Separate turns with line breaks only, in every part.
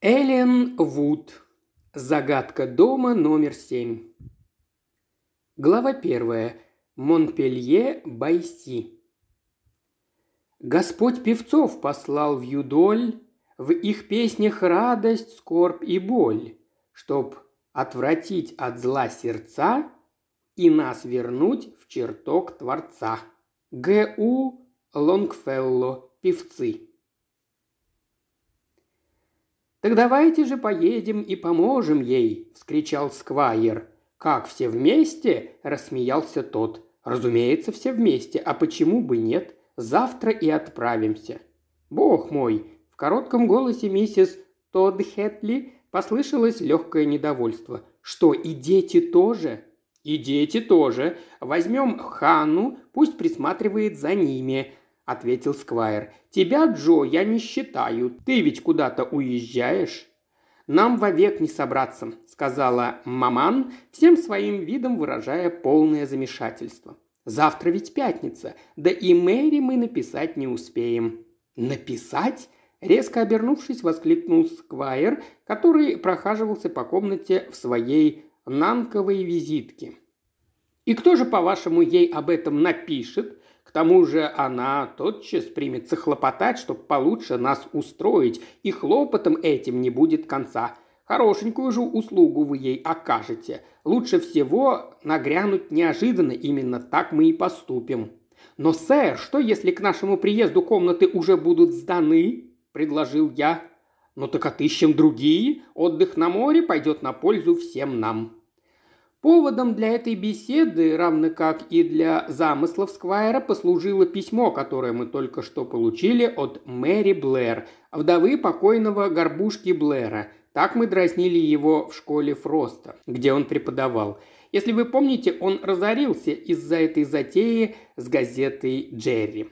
Эллен Вуд. Загадка дома номер семь. Глава первая. Монпелье Байси. Господь певцов послал в Юдоль, в их песнях радость, скорбь и боль, чтоб отвратить от зла сердца и нас вернуть в чертог Творца. Г.У. Лонгфелло. Певцы. «Так давайте же поедем и поможем ей!» – вскричал Сквайер. «Как все вместе?» – рассмеялся тот. «Разумеется, все вместе. А почему бы нет? Завтра и отправимся». «Бог мой!» – в коротком голосе миссис Тодд Хетли послышалось легкое недовольство. «Что, и дети тоже?» «И дети тоже. Возьмем Ханну, пусть присматривает за ними», – ответил Сквайр. «Тебя, Джо, я не считаю. Ты ведь куда-то уезжаешь». «Нам вовек не собраться», – сказала маман, всем своим видом выражая полное замешательство. «Завтра ведь пятница, да и Мэри мы написать не успеем». «Написать?» Резко обернувшись, воскликнул Сквайр, который прохаживался по комнате в своей нанковой визитке. «И кто же, по-вашему, ей об этом напишет? К тому же она тотчас примется хлопотать, чтобы получше нас устроить, и хлопотом этим не будет конца. Хорошенькую же услугу вы ей окажете. Лучше всего нагрянуть неожиданно, именно так мы и поступим». «Но, сэр, что если к нашему приезду комнаты уже будут сданы?» – предложил я. «Ну так отыщем другие. Отдых на море пойдет на пользу всем нам». Поводом для этой беседы, равно как и для замыслов Сквайра, послужило письмо, которое мы только что получили от Мэри Блэр, вдовы покойного горбушки Блэра. Так мы дразнили его в школе Фроста, где он преподавал. Если вы помните, он разорился из-за этой затеи с газетой «Джерри».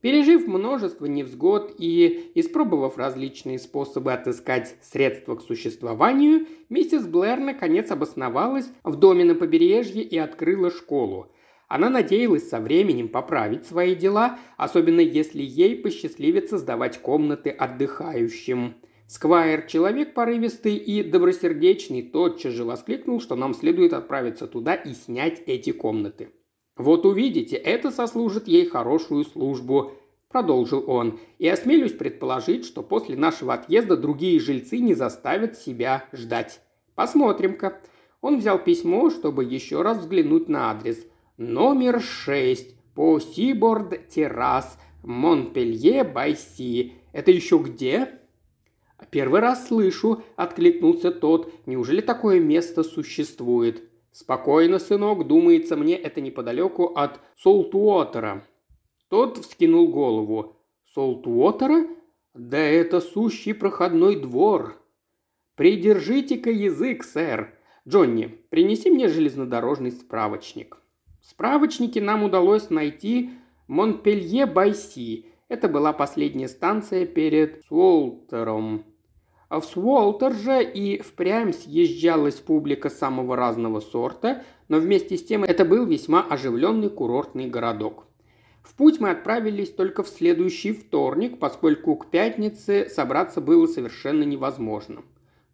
Пережив множество невзгод и испробовав различные способы отыскать средства к существованию, миссис Блэр наконец обосновалась в доме на побережье и открыла школу. Она надеялась со временем поправить свои дела, особенно если ей посчастливится сдавать комнаты отдыхающим. Сквайр, человек порывистый и добросердечный, тотчас же воскликнул, что нам следует отправиться туда и снять эти комнаты. «Вот увидите, это сослужит ей хорошую службу», – продолжил он, – «и осмелюсь предположить, что после нашего отъезда другие жильцы не заставят себя ждать. Посмотрим-ка». Он взял письмо, чтобы еще раз взглянуть на адрес. Номер 6 по Сиборд Террас, Монпелье, Байси. Это еще где? Первый раз слышу, откликнулся тот. Неужели такое место существует? «Спокойно, сынок, думается мне, это неподалеку от Солтуотера». Тот вскинул голову. «Солтуотера? Да это сущий проходной двор». «Придержите-ка язык, сэр. Джонни, принеси мне железнодорожный справочник». В справочнике нам удалось найти Монпелье-Байси. Это была последняя станция перед Суолтером. В Суолтер же и впрямь съезжалась публика самого разного сорта, но вместе с тем это был весьма оживленный курортный городок. В путь мы отправились только в следующий вторник, поскольку к пятнице собраться было совершенно невозможно.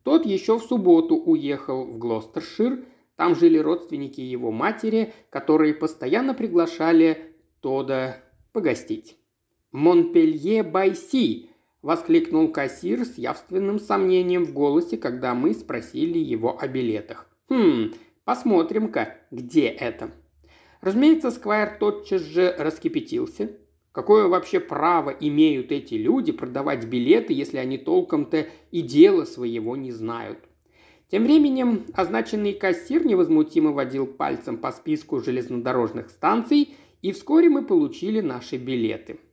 Тот еще в субботу уехал в Глостершир, там жили родственники его матери, которые постоянно приглашали Тода погостить. Монпелье-Байси воскликнул кассир с явственным сомнением в голосе, когда мы спросили его о билетах. «Хм, посмотрим-ка, где это?» Разумеется, Сквайр тотчас же раскипятился. Какое вообще право имеют эти люди продавать билеты, если они толком-то и дела своего не знают? Тем временем означенный кассир невозмутимо водил пальцем по списку железнодорожных станций, и вскоре мы получили наши билеты –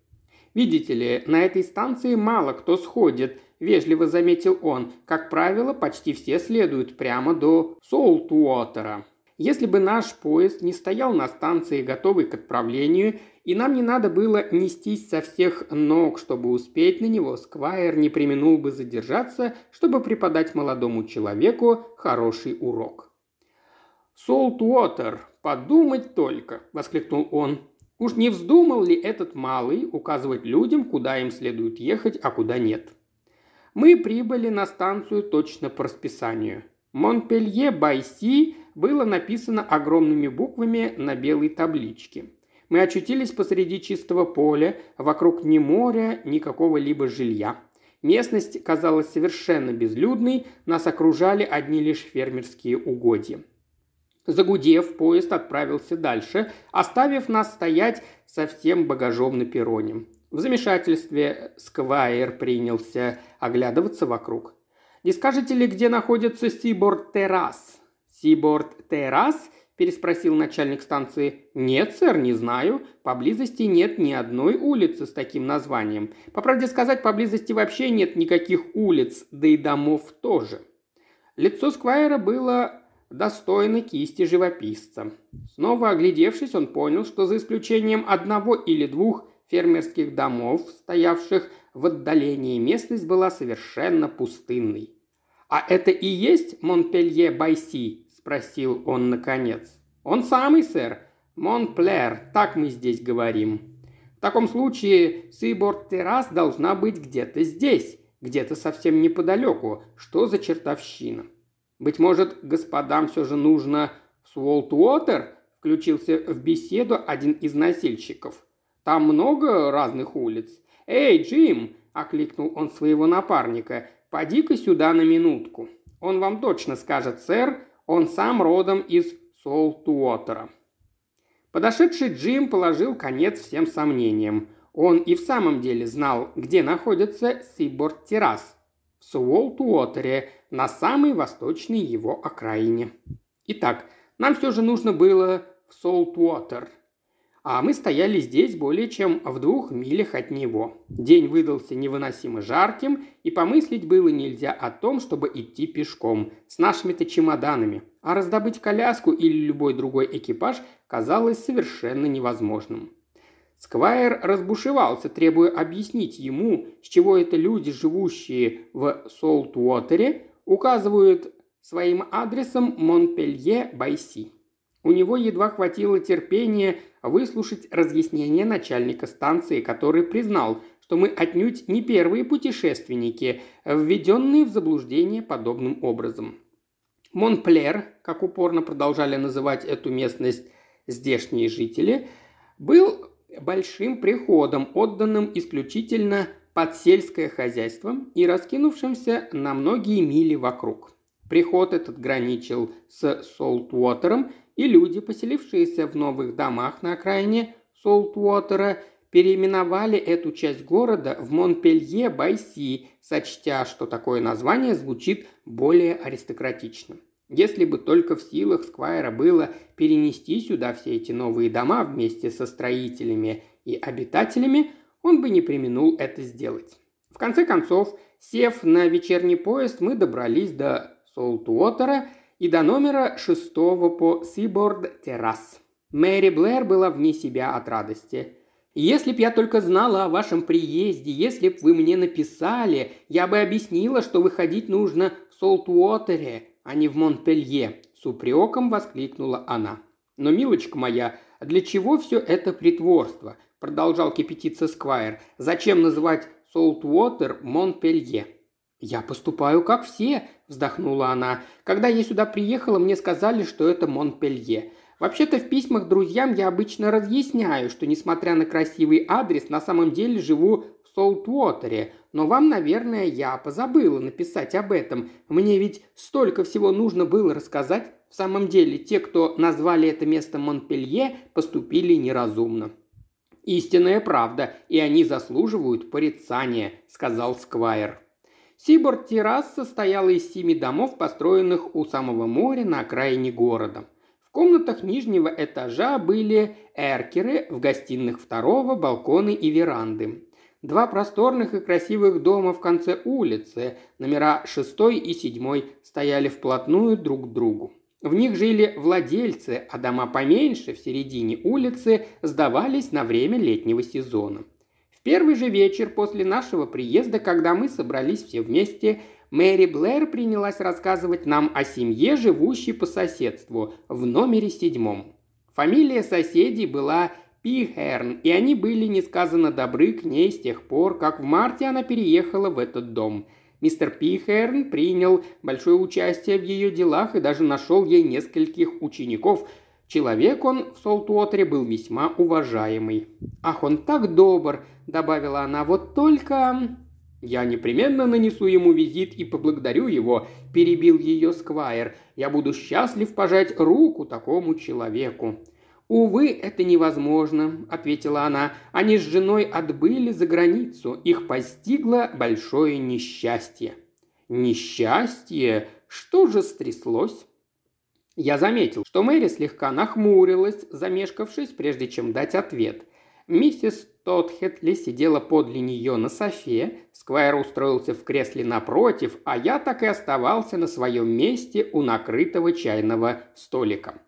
Видите ли, на этой станции мало кто сходит, вежливо заметил он. Как правило, почти все следуют прямо до Солтуотера. Если бы наш поезд не стоял на станции, готовый к отправлению, и нам не надо было нестись со всех ног, чтобы успеть на него, Сквайр не применул бы задержаться, чтобы преподать молодому человеку хороший урок. «Солтуотер, подумать только!» – воскликнул он. Уж не вздумал ли этот малый указывать людям, куда им следует ехать, а куда нет? Мы прибыли на станцию точно по расписанию. Монпелье Байси было написано огромными буквами на белой табличке. Мы очутились посреди чистого поля, вокруг ни моря, ни какого-либо жилья. Местность казалась совершенно безлюдной, нас окружали одни лишь фермерские угодья. Загудев, поезд отправился дальше, оставив нас стоять со всем багажом на перроне. В замешательстве Сквайр принялся оглядываться вокруг. «Не скажете ли, где находится Сиборд-террас?» «Сиборд-террас?» – переспросил начальник станции. «Нет, сэр, не знаю. Поблизости нет ни одной улицы с таким названием. По правде сказать, поблизости вообще нет никаких улиц, да и домов тоже». Лицо Сквайра было достойно кисти живописца. Снова оглядевшись, он понял, что за исключением одного или двух фермерских домов, стоявших в отдалении, местность была совершенно пустынной. «А это и есть Монпелье-Байси?» – спросил он наконец. «Он самый, сэр. Монплер, так мы здесь говорим. В таком случае Сиборд-террас должна быть где-то здесь, где-то совсем неподалеку. Что за чертовщина?» Быть может, господам все же нужно Суолтуотер?» – включился в беседу один из носильщиков. «Там много разных улиц. Эй, Джим!» – окликнул он своего напарника. «Поди-ка сюда на минутку. Он вам точно скажет, сэр, он сам родом из Солтуотера». Подошедший Джим положил конец всем сомнениям. Он и в самом деле знал, где находится Сиборд-террас. В Суолтуотере, на самой восточной его окраине. Итак, нам все же нужно было в Солтуотер. А мы стояли здесь более чем в двух милях от него. День выдался невыносимо жарким, и помыслить было нельзя о том, чтобы идти пешком, с нашими-то чемоданами. А раздобыть коляску или любой другой экипаж казалось совершенно невозможным. Сквайр разбушевался, требуя объяснить ему, с чего это люди, живущие в Солтуотере, указывают своим адресом Монпелье-Байси. У него едва хватило терпения выслушать разъяснение начальника станции, который признал, что мы отнюдь не первые путешественники, введенные в заблуждение подобным образом. Монплер, как упорно продолжали называть эту местность здешние жители, был большим приходом, отданным исключительно под сельское хозяйство и раскинувшимся на многие мили вокруг. Приход этот граничил с Солтуотером, и люди, поселившиеся в новых домах на окраине Солтуотера, переименовали эту часть города в Монпелье-Байси, сочтя, что такое название звучит более аристократично. Если бы только в силах Сквайра было перенести сюда все эти новые дома вместе со строителями и обитателями – он бы не применул это сделать. В конце концов, сев на вечерний поезд, мы добрались до Солтуотера и до номера шестого по Сиборд-террас. Мэри Блэр была вне себя от радости. «Если б я только знала о вашем приезде, если б вы мне написали, я бы объяснила, что выходить нужно в Солтуотере, а не в Монпелье», – с упреком воскликнула она. «Но, милочка моя, для чего все это притворство? продолжал кипятиться Сквайр. «Зачем называть Солтвотер Монпелье?» «Я поступаю как все», – вздохнула она. «Когда я сюда приехала, мне сказали, что это Монпелье. Вообще-то в письмах друзьям я обычно разъясняю, что несмотря на красивый адрес, на самом деле живу в Солтвотере. Но вам, наверное, я позабыла написать об этом. Мне ведь столько всего нужно было рассказать. В самом деле, те, кто назвали это место Монпелье, поступили неразумно. «Истинная правда, и они заслуживают порицания», – сказал Сквайр. Сиборд-террас состояла из семи домов, построенных у самого моря на окраине города. В комнатах нижнего этажа были эркеры, в гостиных второго – балконы и веранды. Два просторных и красивых дома в конце улицы, номера шестой и седьмой, стояли вплотную друг к другу. В них жили владельцы, а дома поменьше, в середине улицы, сдавались на время летнего сезона. В первый же вечер после нашего приезда, когда мы собрались все вместе, Мэри Блэр принялась рассказывать нам о семье, живущей по соседству, в номере седьмом. Фамилия соседей была Пихерн, и они были несказанно добры к ней с тех пор, как в марте она переехала в этот дом – Мистер Пихерн принял большое участие в ее делах и даже нашел ей нескольких учеников. Человек он в Солтуотере был весьма уважаемый. «Ах, он так добр!» – добавила она. «Вот только...» «Я непременно нанесу ему визит и поблагодарю его», – перебил ее Сквайр. «Я буду счастлив пожать руку такому человеку». «Увы, это невозможно», – ответила она. «Они с женой отбыли за границу. Их постигло большое несчастье». «Несчастье? Что же стряслось?» Я заметил, что Мэри слегка нахмурилась, замешкавшись, прежде чем дать ответ. Миссис Тодхетли сидела подле нее на софе, Сквайр устроился в кресле напротив, а я так и оставался на своем месте у накрытого чайного столика.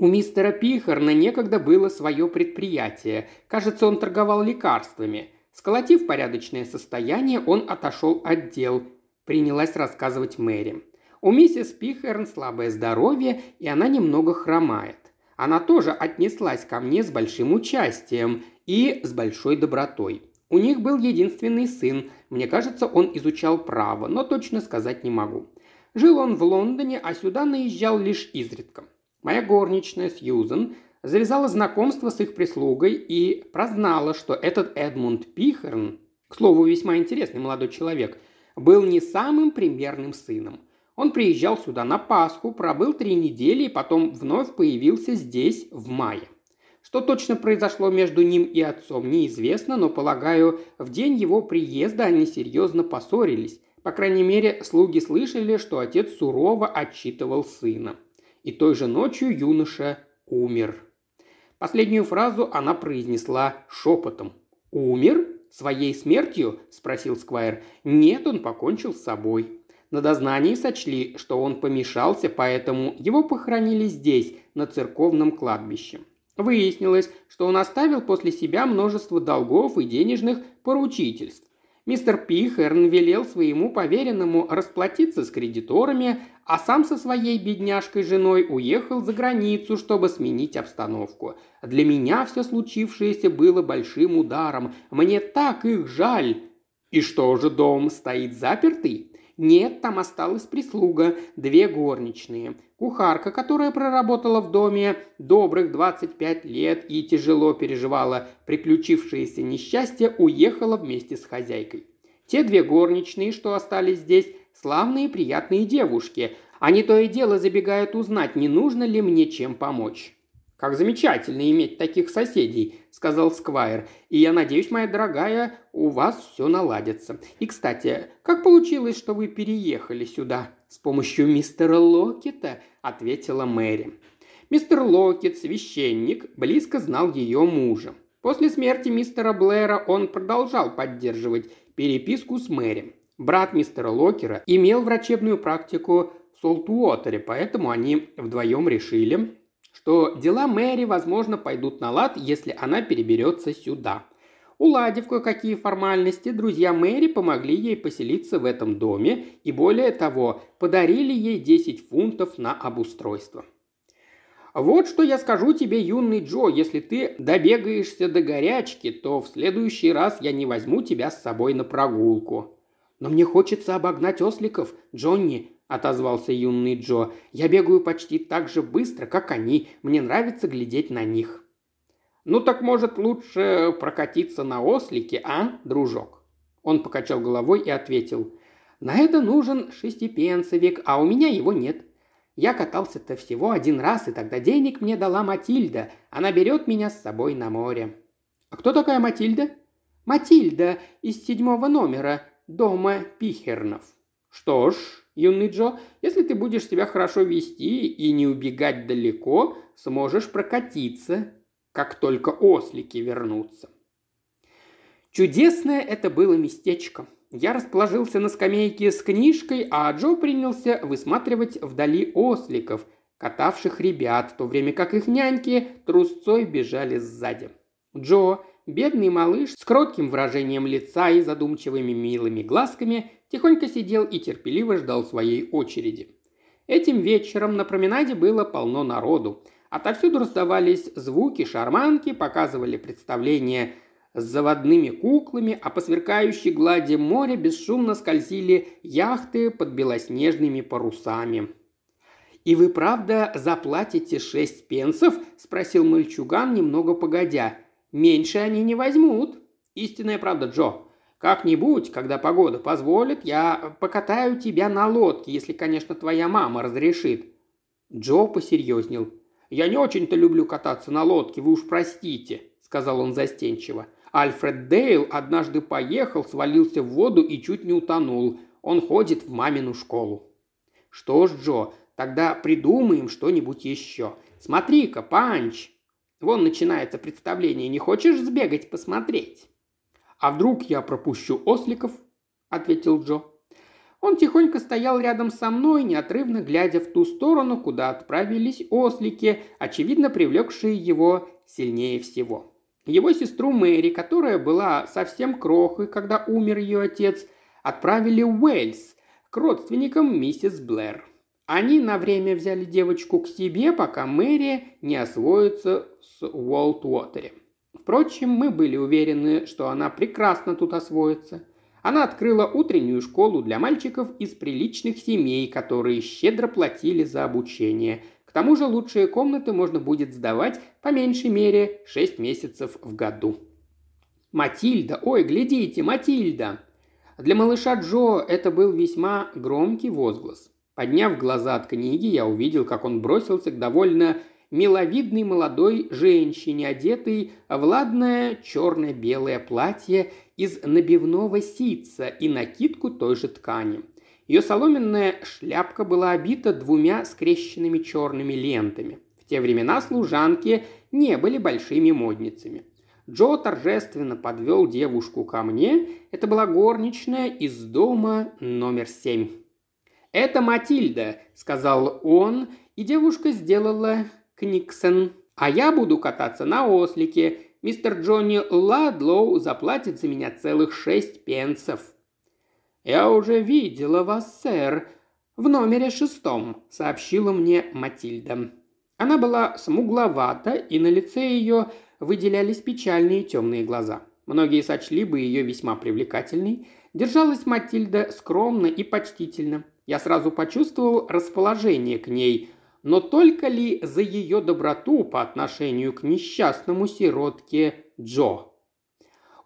У мистера Пихарна некогда было свое предприятие. Кажется, он торговал лекарствами. Сколотив порядочное состояние, он отошел от дел. Принялась рассказывать Мэри. У миссис Пихерн слабое здоровье, и она немного хромает. Она тоже отнеслась ко мне с большим участием и с большой добротой. У них был единственный сын. Мне кажется, он изучал право, но точно сказать не могу. Жил он в Лондоне, а сюда наезжал лишь изредка. Моя горничная Сьюзен завязала знакомство с их прислугой и прознала, что этот Эдмунд Пихерн, к слову, весьма интересный молодой человек, был не самым примерным сыном. Он приезжал сюда на Пасху, пробыл три недели и потом вновь появился здесь в мае. Что точно произошло между ним и отцом, неизвестно, но, полагаю, в день его приезда они серьезно поссорились. По крайней мере, слуги слышали, что отец сурово отчитывал сына и той же ночью юноша умер. Последнюю фразу она произнесла шепотом. «Умер? Своей смертью?» – спросил Сквайр. «Нет, он покончил с собой». На дознании сочли, что он помешался, поэтому его похоронили здесь, на церковном кладбище. Выяснилось, что он оставил после себя множество долгов и денежных поручительств. Мистер Пихерн велел своему поверенному расплатиться с кредиторами, а сам со своей бедняжкой женой уехал за границу, чтобы сменить обстановку. Для меня все случившееся было большим ударом. Мне так их жаль. И что же, дом стоит запертый? Нет, там осталась прислуга, две горничные. Кухарка, которая проработала в доме добрых 25 лет и тяжело переживала приключившееся несчастье, уехала вместе с хозяйкой. Те две горничные, что остались здесь, славные приятные девушки. Они то и дело забегают узнать, не нужно ли мне чем помочь. «Как замечательно иметь таких соседей», – сказал Сквайр. «И я надеюсь, моя дорогая, у вас все наладится. И, кстати, как получилось, что вы переехали сюда?» «С помощью мистера Локета», – ответила Мэри. Мистер Локет, священник, близко знал ее мужа. После смерти мистера Блэра он продолжал поддерживать переписку с Мэри. Брат мистера Локера имел врачебную практику в Солтуотере, поэтому они вдвоем решили, что дела Мэри, возможно, пойдут на лад, если она переберется сюда. Уладив кое-какие формальности, друзья Мэри помогли ей поселиться в этом доме и, более того, подарили ей 10 фунтов на обустройство. «Вот что я скажу тебе, юный Джо, если ты добегаешься до горячки, то в следующий раз я не возьму тебя с собой на прогулку». «Но мне хочется обогнать осликов, Джонни», отозвался юный Джо. «Я бегаю почти так же быстро, как они. Мне нравится глядеть на них». «Ну так, может, лучше прокатиться на ослике, а, дружок?» Он покачал головой и ответил. «На это нужен шестипенцевик, а у меня его нет. Я катался-то всего один раз, и тогда денег мне дала Матильда. Она берет меня с собой на море». «А кто такая Матильда?» «Матильда из седьмого номера дома Пихернов». «Что ж, юный Джо, если ты будешь себя хорошо вести и не убегать далеко, сможешь прокатиться, как только ослики вернутся. Чудесное это было местечко. Я расположился на скамейке с книжкой, а Джо принялся высматривать вдали осликов, катавших ребят, в то время как их няньки трусцой бежали сзади. Джо, бедный малыш с кротким выражением лица и задумчивыми милыми глазками, тихонько сидел и терпеливо ждал своей очереди. Этим вечером на променаде было полно народу. Отовсюду раздавались звуки, шарманки, показывали представление с заводными куклами, а по сверкающей глади моря бесшумно скользили яхты под белоснежными парусами. «И вы правда заплатите шесть пенсов?» – спросил мальчуган, немного погодя. «Меньше они не возьмут». «Истинная правда, Джо. Как-нибудь, когда погода позволит, я покатаю тебя на лодке, если, конечно, твоя мама разрешит». Джо посерьезнел. «Я не очень-то люблю кататься на лодке, вы уж простите», – сказал он застенчиво. Альфред Дейл однажды поехал, свалился в воду и чуть не утонул. Он ходит в мамину школу. «Что ж, Джо, тогда придумаем что-нибудь еще. Смотри-ка, Панч!» Вон начинается представление. Не хочешь сбегать посмотреть?» «А вдруг я пропущу осликов?» – ответил Джо. Он тихонько стоял рядом со мной, неотрывно глядя в ту сторону, куда отправились ослики, очевидно привлекшие его сильнее всего. Его сестру Мэри, которая была совсем крохой, когда умер ее отец, отправили в Уэльс к родственникам миссис Блэр. Они на время взяли девочку к себе, пока Мэри не освоится с Уолт-Уотере. Впрочем, мы были уверены, что она прекрасно тут освоится. Она открыла утреннюю школу для мальчиков из приличных семей, которые щедро платили за обучение – к тому же лучшие комнаты можно будет сдавать по меньшей мере 6 месяцев в году. «Матильда! Ой, глядите, Матильда!» Для малыша Джо это был весьма громкий возглас. Подняв глаза от книги, я увидел, как он бросился к довольно миловидной молодой женщине, одетой в ладное черно-белое платье из набивного ситца и накидку той же ткани. Ее соломенная шляпка была обита двумя скрещенными черными лентами. В те времена служанки не были большими модницами. Джо торжественно подвел девушку ко мне. Это была горничная из дома номер семь. «Это Матильда», — сказал он, и девушка сделала книксон. «А я буду кататься на ослике. Мистер Джонни Ладлоу заплатит за меня целых шесть пенсов». «Я уже видела вас, сэр, в номере шестом», — сообщила мне Матильда. Она была смугловата, и на лице ее выделялись печальные темные глаза. Многие сочли бы ее весьма привлекательной. Держалась Матильда скромно и почтительно. Я сразу почувствовал расположение к ней, но только ли за ее доброту по отношению к несчастному сиротке Джо.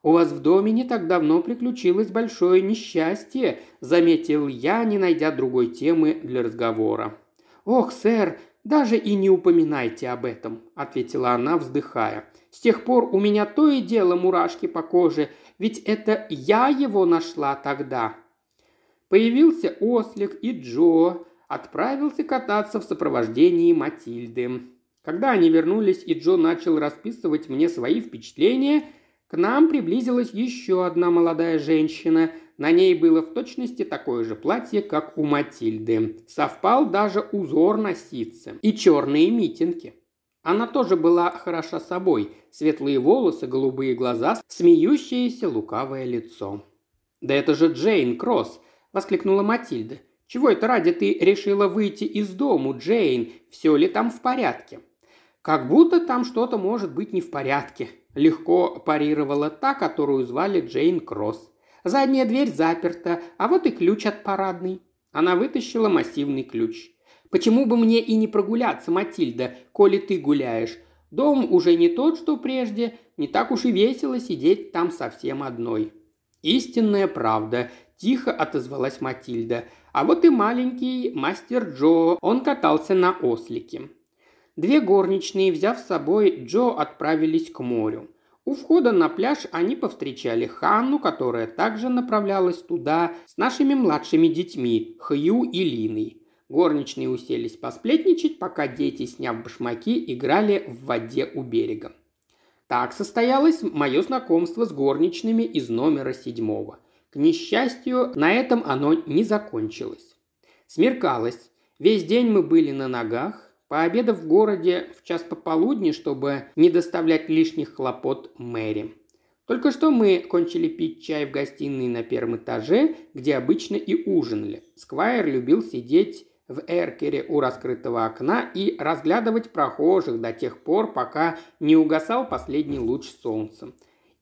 «У вас в доме не так давно приключилось большое несчастье», – заметил я, не найдя другой темы для разговора. «Ох, сэр, даже и не упоминайте об этом», – ответила она, вздыхая. «С тех пор у меня то и дело мурашки по коже, ведь это я его нашла тогда». Появился Ослик и Джо, отправился кататься в сопровождении Матильды. Когда они вернулись, и Джо начал расписывать мне свои впечатления – к нам приблизилась еще одна молодая женщина. На ней было в точности такое же платье, как у Матильды. Совпал даже узор на ситце и черные митинги. Она тоже была хороша собой. Светлые волосы, голубые глаза, смеющееся лукавое лицо. «Да это же Джейн Кросс!» – воскликнула Матильда. «Чего это ради ты решила выйти из дому, Джейн? Все ли там в порядке?» «Как будто там что-то может быть не в порядке», Легко парировала та, которую звали Джейн Кросс. Задняя дверь заперта, а вот и ключ от парадной. Она вытащила массивный ключ. «Почему бы мне и не прогуляться, Матильда, коли ты гуляешь? Дом уже не тот, что прежде, не так уж и весело сидеть там совсем одной». «Истинная правда», – тихо отозвалась Матильда. «А вот и маленький мастер Джо, он катался на ослике. Две горничные, взяв с собой Джо, отправились к морю. У входа на пляж они повстречали Ханну, которая также направлялась туда с нашими младшими детьми, Хью и Линой. Горничные уселись посплетничать, пока дети, сняв башмаки, играли в воде у берега. Так состоялось мое знакомство с горничными из номера седьмого. К несчастью, на этом оно не закончилось. Смеркалось. Весь день мы были на ногах, Пообедав в городе в час пополудни, чтобы не доставлять лишних хлопот Мэри. Только что мы кончили пить чай в гостиной на первом этаже, где обычно и ужинали. Сквайр любил сидеть в эркере у раскрытого окна и разглядывать прохожих до тех пор, пока не угасал последний луч солнца.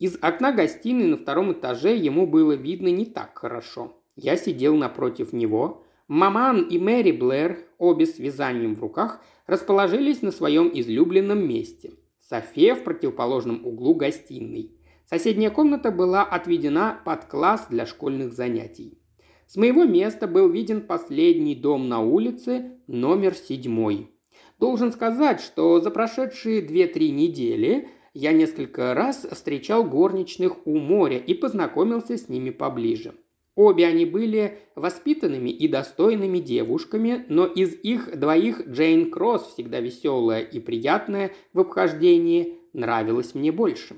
Из окна гостиной на втором этаже ему было видно не так хорошо. Я сидел напротив него. Маман и Мэри Блэр, обе с вязанием в руках, расположились на своем излюбленном месте. София в противоположном углу гостиной. Соседняя комната была отведена под класс для школьных занятий. С моего места был виден последний дом на улице, номер седьмой. Должен сказать, что за прошедшие две-три недели я несколько раз встречал горничных у моря и познакомился с ними поближе. Обе они были воспитанными и достойными девушками, но из их двоих Джейн Кросс, всегда веселая и приятная в обхождении, нравилась мне больше.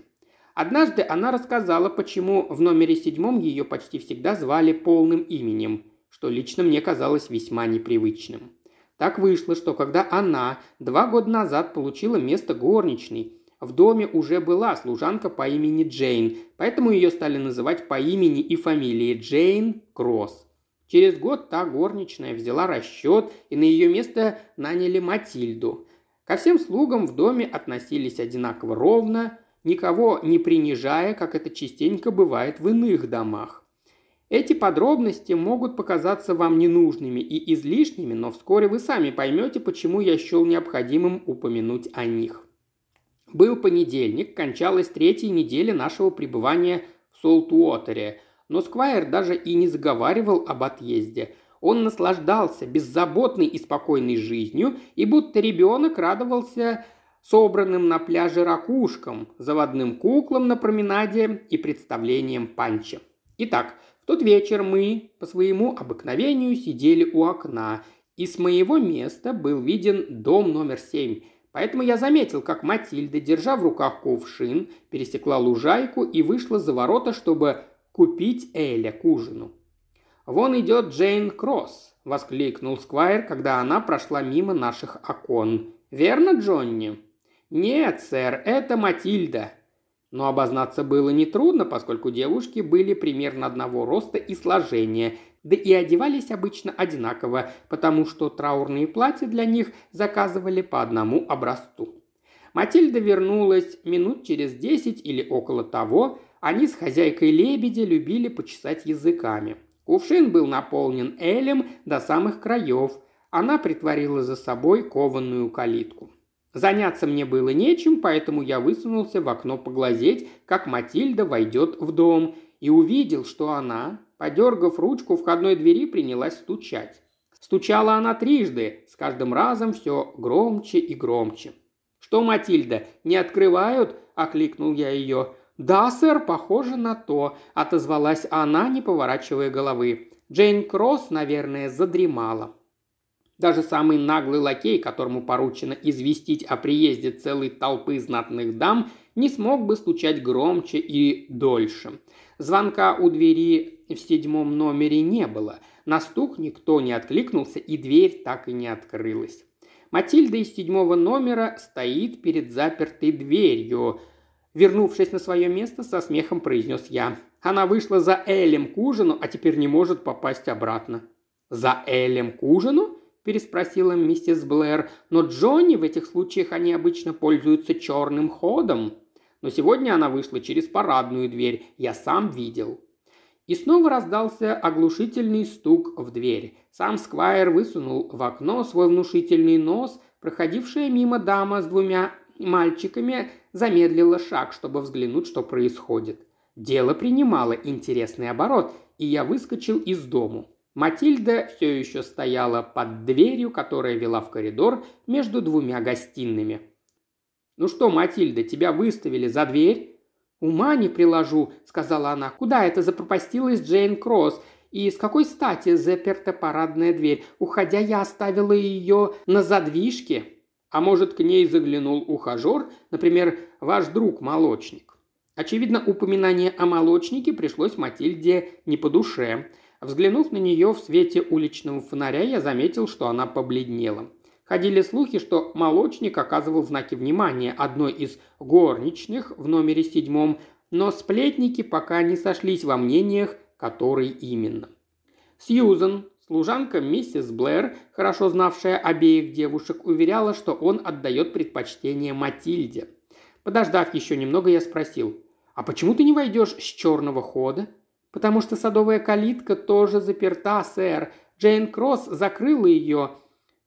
Однажды она рассказала, почему в номере седьмом ее почти всегда звали полным именем, что лично мне казалось весьма непривычным. Так вышло, что когда она два года назад получила место горничной, в доме уже была служанка по имени Джейн, поэтому ее стали называть по имени и фамилии Джейн Кросс. Через год та горничная взяла расчет, и на ее место наняли Матильду. Ко всем слугам в доме относились одинаково ровно, никого не принижая, как это частенько бывает в иных домах. Эти подробности могут показаться вам ненужными и излишними, но вскоре вы сами поймете, почему я счел необходимым упомянуть о них. Был понедельник, кончалась третья неделя нашего пребывания в Солтуотере, но Сквайр даже и не заговаривал об отъезде. Он наслаждался беззаботной и спокойной жизнью и будто ребенок радовался собранным на пляже ракушкам, заводным куклам на променаде и представлением панча. Итак, в тот вечер мы по своему обыкновению сидели у окна, и с моего места был виден дом номер семь – Поэтому я заметил, как Матильда, держа в руках кувшин, пересекла лужайку и вышла за ворота, чтобы купить Эля к ужину. «Вон идет Джейн Кросс», – воскликнул Сквайр, когда она прошла мимо наших окон. «Верно, Джонни?» «Нет, сэр, это Матильда». Но обознаться было нетрудно, поскольку девушки были примерно одного роста и сложения, да и одевались обычно одинаково, потому что траурные платья для них заказывали по одному образцу. Матильда вернулась минут через десять или около того. Они с хозяйкой лебедя любили почесать языками. Кувшин был наполнен элем до самых краев. Она притворила за собой кованную калитку. Заняться мне было нечем, поэтому я высунулся в окно поглазеть, как Матильда войдет в дом, и увидел, что она, Подергав ручку входной двери, принялась стучать. Стучала она трижды, с каждым разом все громче и громче. «Что, Матильда, не открывают?» – окликнул я ее. «Да, сэр, похоже на то», – отозвалась она, не поворачивая головы. Джейн Кросс, наверное, задремала. Даже самый наглый лакей, которому поручено известить о приезде целой толпы знатных дам, не смог бы стучать громче и дольше. Звонка у двери в седьмом номере не было. На стук никто не откликнулся, и дверь так и не открылась. Матильда из седьмого номера стоит перед запертой дверью. Вернувшись на свое место, со смехом произнес я. Она вышла за Элем к ужину, а теперь не может попасть обратно. «За Элем к ужину?» – переспросила миссис Блэр. «Но Джонни в этих случаях они обычно пользуются черным ходом». Но сегодня она вышла через парадную дверь. Я сам видел. И снова раздался оглушительный стук в дверь. Сам Сквайр высунул в окно свой внушительный нос. Проходившая мимо дама с двумя мальчиками замедлила шаг, чтобы взглянуть, что происходит. Дело принимало интересный оборот, и я выскочил из дому. Матильда все еще стояла под дверью, которая вела в коридор между двумя гостиными. «Ну что, Матильда, тебя выставили за дверь?» «Ума не приложу», — сказала она. «Куда это запропастилась Джейн Кросс? И с какой стати заперта парадная дверь? Уходя, я оставила ее на задвижке». А может, к ней заглянул ухажер, например, ваш друг-молочник. Очевидно, упоминание о молочнике пришлось Матильде не по душе. Взглянув на нее в свете уличного фонаря, я заметил, что она побледнела. Ходили слухи, что молочник оказывал знаки внимания одной из горничных в номере седьмом, но сплетники пока не сошлись во мнениях, который именно. Сьюзен, служанка миссис Блэр, хорошо знавшая обеих девушек, уверяла, что он отдает предпочтение Матильде. Подождав еще немного, я спросил, «А почему ты не войдешь с черного хода?» «Потому что садовая калитка тоже заперта, сэр. Джейн Кросс закрыла ее.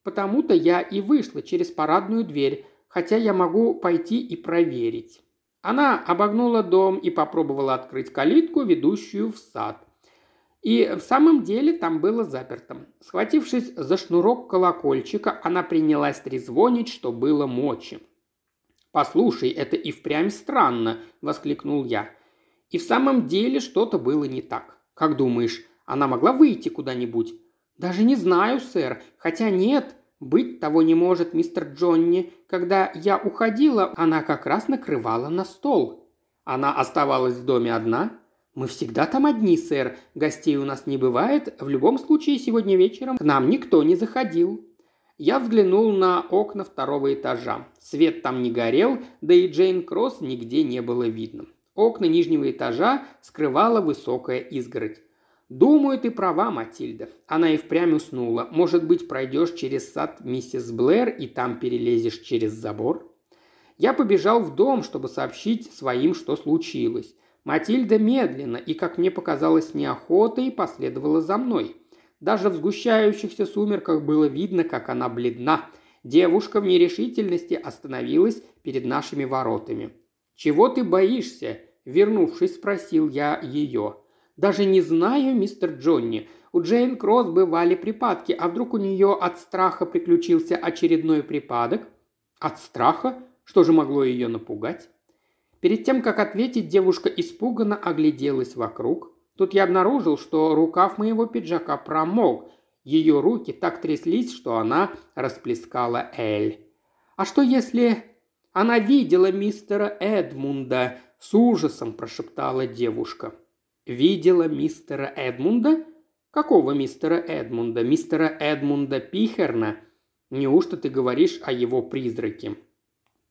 Потому-то я и вышла через парадную дверь, хотя я могу пойти и проверить». Она обогнула дом и попробовала открыть калитку, ведущую в сад. И в самом деле там было заперто. Схватившись за шнурок колокольчика, она принялась трезвонить, что было мочи. «Послушай, это и впрямь странно!» – воскликнул я. И в самом деле что-то было не так. Как думаешь, она могла выйти куда-нибудь? Даже не знаю, сэр. Хотя нет, быть того не может, мистер Джонни. Когда я уходила, она как раз накрывала на стол. Она оставалась в доме одна? Мы всегда там одни, сэр. Гостей у нас не бывает. В любом случае, сегодня вечером к нам никто не заходил. Я взглянул на окна второго этажа. Свет там не горел, да и Джейн Кросс нигде не было видно. Окна нижнего этажа скрывала высокая изгородь. «Думаю, ты права, Матильда. Она и впрямь уснула. Может быть, пройдешь через сад миссис Блэр и там перелезешь через забор?» Я побежал в дом, чтобы сообщить своим, что случилось. Матильда медленно и, как мне показалось, неохотой последовала за мной. Даже в сгущающихся сумерках было видно, как она бледна. Девушка в нерешительности остановилась перед нашими воротами. «Чего ты боишься?» – вернувшись, спросил я ее. «Даже не знаю, мистер Джонни. У Джейн Кросс бывали припадки, а вдруг у нее от страха приключился очередной припадок?» «От страха? Что же могло ее напугать?» Перед тем, как ответить, девушка испуганно огляделась вокруг. Тут я обнаружил, что рукав моего пиджака промок. Ее руки так тряслись, что она расплескала Эль. «А что если...» «Она видела мистера Эдмунда», — с ужасом прошептала девушка. «Видела мистера Эдмунда? Какого мистера Эдмунда? Мистера Эдмунда Пихерна? Неужто ты говоришь о его призраке?»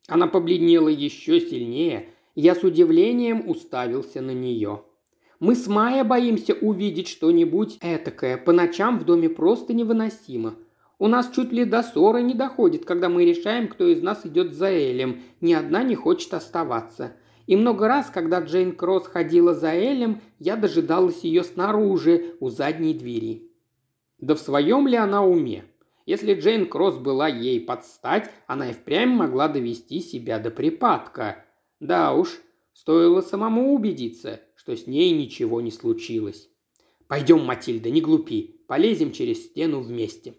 Она побледнела еще сильнее, я с удивлением уставился на нее. Мы с Майей боимся увидеть что-нибудь этакое. По ночам в доме просто невыносимо. У нас чуть ли до ссоры не доходит, когда мы решаем, кто из нас идет за Элем. Ни одна не хочет оставаться. И много раз, когда Джейн Кросс ходила за Элем, я дожидалась ее снаружи, у задней двери. Да в своем ли она уме? Если Джейн Кросс была ей подстать, она и впрямь могла довести себя до припадка. Да уж, стоило самому убедиться, что с ней ничего не случилось. «Пойдем, Матильда, не глупи, полезем через стену вместе».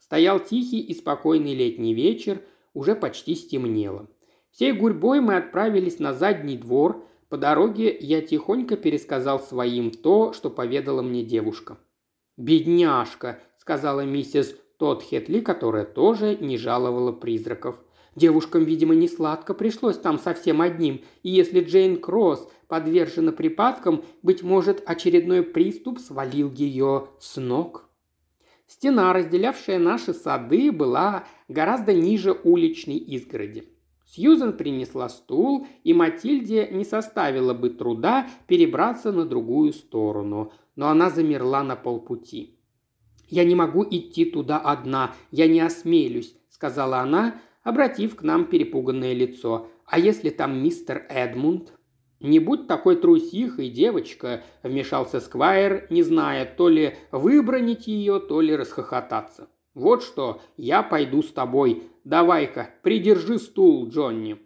Стоял тихий и спокойный летний вечер, уже почти стемнело. Всей гурьбой мы отправились на задний двор. По дороге я тихонько пересказал своим то, что поведала мне девушка. «Бедняжка», — сказала миссис Тодхетли, которая тоже не жаловала призраков. Девушкам, видимо, не сладко пришлось там совсем одним, и если Джейн Кросс подвержена припадкам, быть может, очередной приступ свалил ее с ног. Стена, разделявшая наши сады, была гораздо ниже уличной изгороди. Сьюзен принесла стул, и Матильде не составило бы труда перебраться на другую сторону, но она замерла на полпути. «Я не могу идти туда одна, я не осмелюсь», — сказала она, обратив к нам перепуганное лицо. «А если там мистер Эдмунд?» «Не будь такой трусихой, девочка», – вмешался Сквайр, не зная, то ли выбронить ее, то ли расхохотаться. «Вот что, я пойду с тобой. Давай-ка, придержи стул, Джонни».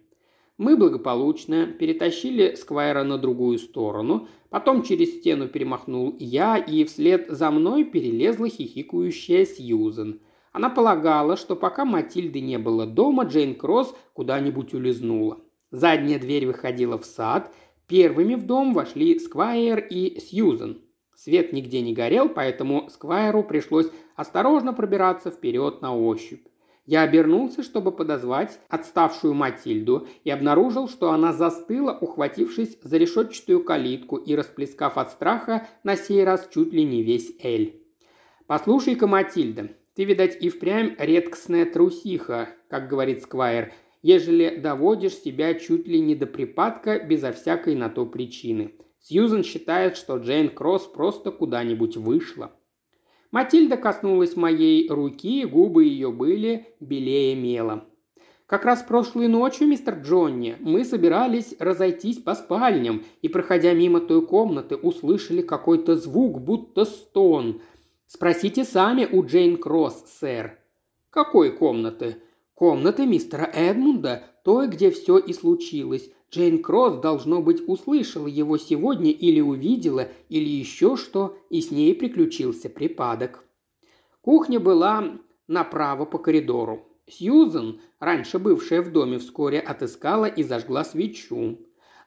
Мы благополучно перетащили Сквайра на другую сторону, потом через стену перемахнул я, и вслед за мной перелезла хихикающая Сьюзен – она полагала, что пока Матильды не было дома, Джейн Кросс куда-нибудь улизнула. Задняя дверь выходила в сад. Первыми в дом вошли Сквайр и Сьюзен. Свет нигде не горел, поэтому Сквайру пришлось осторожно пробираться вперед на ощупь. Я обернулся, чтобы подозвать отставшую Матильду, и обнаружил, что она застыла, ухватившись за решетчатую калитку и расплескав от страха на сей раз чуть ли не весь Эль. «Послушай-ка, Матильда, ты, видать, и впрямь редкостная трусиха, как говорит Сквайр, ежели доводишь себя чуть ли не до припадка безо всякой на то причины. Сьюзен считает, что Джейн Кросс просто куда-нибудь вышла. Матильда коснулась моей руки, губы ее были белее мела. Как раз прошлой ночью, мистер Джонни, мы собирались разойтись по спальням и, проходя мимо той комнаты, услышали какой-то звук, будто стон. Спросите сами у Джейн Кросс, сэр. Какой комнаты? Комнаты мистера Эдмунда, той, где все и случилось. Джейн Кросс, должно быть, услышала его сегодня или увидела, или еще что, и с ней приключился припадок. Кухня была направо по коридору. Сьюзен, раньше бывшая в доме, вскоре отыскала и зажгла свечу.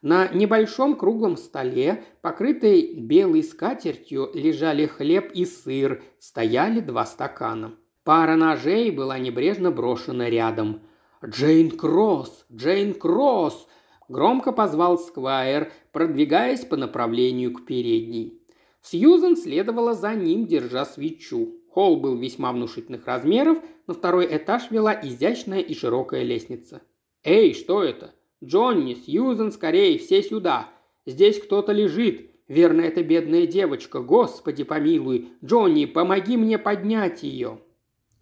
На небольшом круглом столе, покрытой белой скатертью, лежали хлеб и сыр, стояли два стакана. Пара ножей была небрежно брошена рядом. «Джейн Кросс! Джейн Кросс!» – громко позвал Сквайр, продвигаясь по направлению к передней. Сьюзен следовала за ним, держа свечу. Холл был весьма внушительных размеров, на второй этаж вела изящная и широкая лестница. «Эй, что это? Джонни, Сьюзен, скорее, все сюда! Здесь кто-то лежит! Верно, это бедная девочка, господи помилуй! Джонни, помоги мне поднять ее!»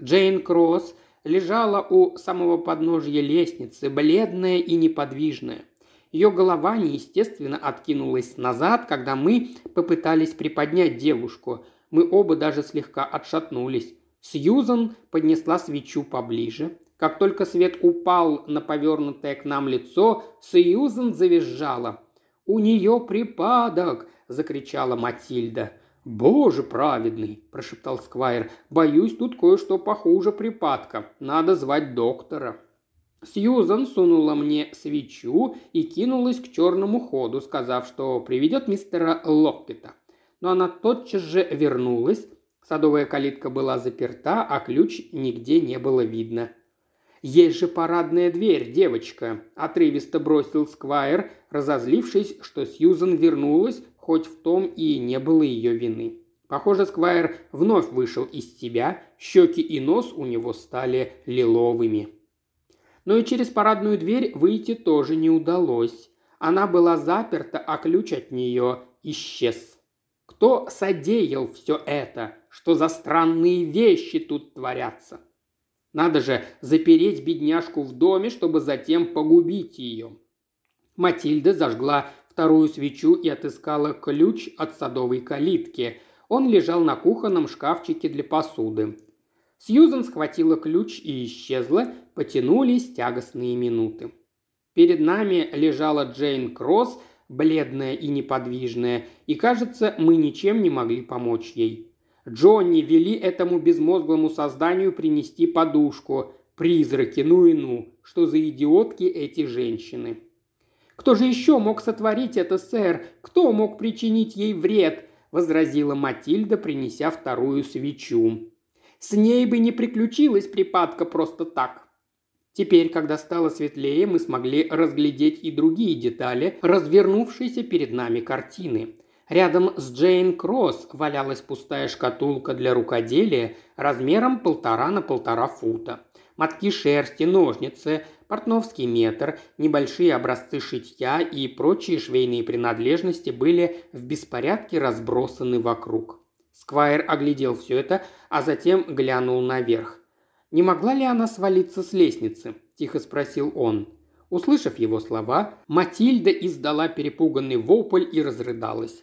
Джейн Кросс лежала у самого подножья лестницы, бледная и неподвижная. Ее голова неестественно откинулась назад, когда мы попытались приподнять девушку. Мы оба даже слегка отшатнулись. Сьюзан поднесла свечу поближе. Как только свет упал на повернутое к нам лицо, Сьюзан завизжала. «У нее припадок!» – закричала Матильда. «Боже праведный!» – прошептал Сквайр. «Боюсь, тут кое-что похуже припадка. Надо звать доктора». Сьюзан сунула мне свечу и кинулась к черному ходу, сказав, что приведет мистера Локкета но она тотчас же вернулась. Садовая калитка была заперта, а ключ нигде не было видно. «Есть же парадная дверь, девочка!» – отрывисто бросил Сквайр, разозлившись, что Сьюзан вернулась, хоть в том и не было ее вины. Похоже, Сквайр вновь вышел из себя, щеки и нос у него стали лиловыми. Но и через парадную дверь выйти тоже не удалось. Она была заперта, а ключ от нее исчез. Кто содеял все это? Что за странные вещи тут творятся? Надо же запереть бедняжку в доме, чтобы затем погубить ее. Матильда зажгла вторую свечу и отыскала ключ от садовой калитки. Он лежал на кухонном шкафчике для посуды. Сьюзан схватила ключ и исчезла, потянулись тягостные минуты. Перед нами лежала Джейн Кросс бледная и неподвижная, и, кажется, мы ничем не могли помочь ей. Джонни вели этому безмозглому созданию принести подушку. Призраки, ну и ну, что за идиотки эти женщины. «Кто же еще мог сотворить это, сэр? Кто мог причинить ей вред?» – возразила Матильда, принеся вторую свечу. «С ней бы не приключилась припадка просто так. Теперь, когда стало светлее, мы смогли разглядеть и другие детали развернувшейся перед нами картины. Рядом с Джейн Кросс валялась пустая шкатулка для рукоделия размером полтора на полтора фута. Мотки шерсти, ножницы, портновский метр, небольшие образцы шитья и прочие швейные принадлежности были в беспорядке разбросаны вокруг. Сквайр оглядел все это, а затем глянул наверх. «Не могла ли она свалиться с лестницы?» – тихо спросил он. Услышав его слова, Матильда издала перепуганный вопль и разрыдалась.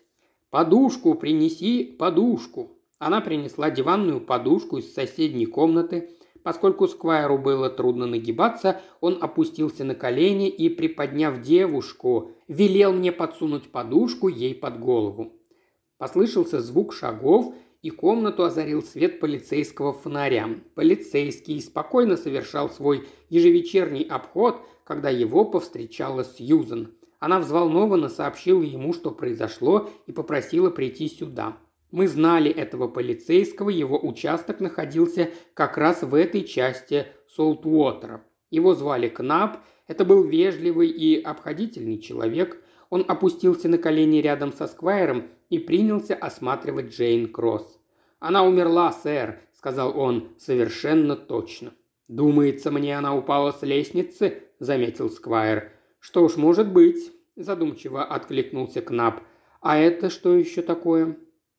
«Подушку принеси, подушку!» Она принесла диванную подушку из соседней комнаты. Поскольку Сквайру было трудно нагибаться, он опустился на колени и, приподняв девушку, велел мне подсунуть подушку ей под голову. Послышался звук шагов, и комнату озарил свет полицейского фонаря. Полицейский спокойно совершал свой ежевечерний обход, когда его повстречала Сьюзен. Она взволнованно сообщила ему, что произошло, и попросила прийти сюда. Мы знали этого полицейского, его участок находился как раз в этой части Солтуотера. Его звали Кнап, это был вежливый и обходительный человек. Он опустился на колени рядом со Сквайром и принялся осматривать Джейн Кросс. «Она умерла, сэр», — сказал он совершенно точно. «Думается мне, она упала с лестницы», — заметил Сквайр. «Что ж, может быть», — задумчиво откликнулся Кнап. «А это что еще такое?»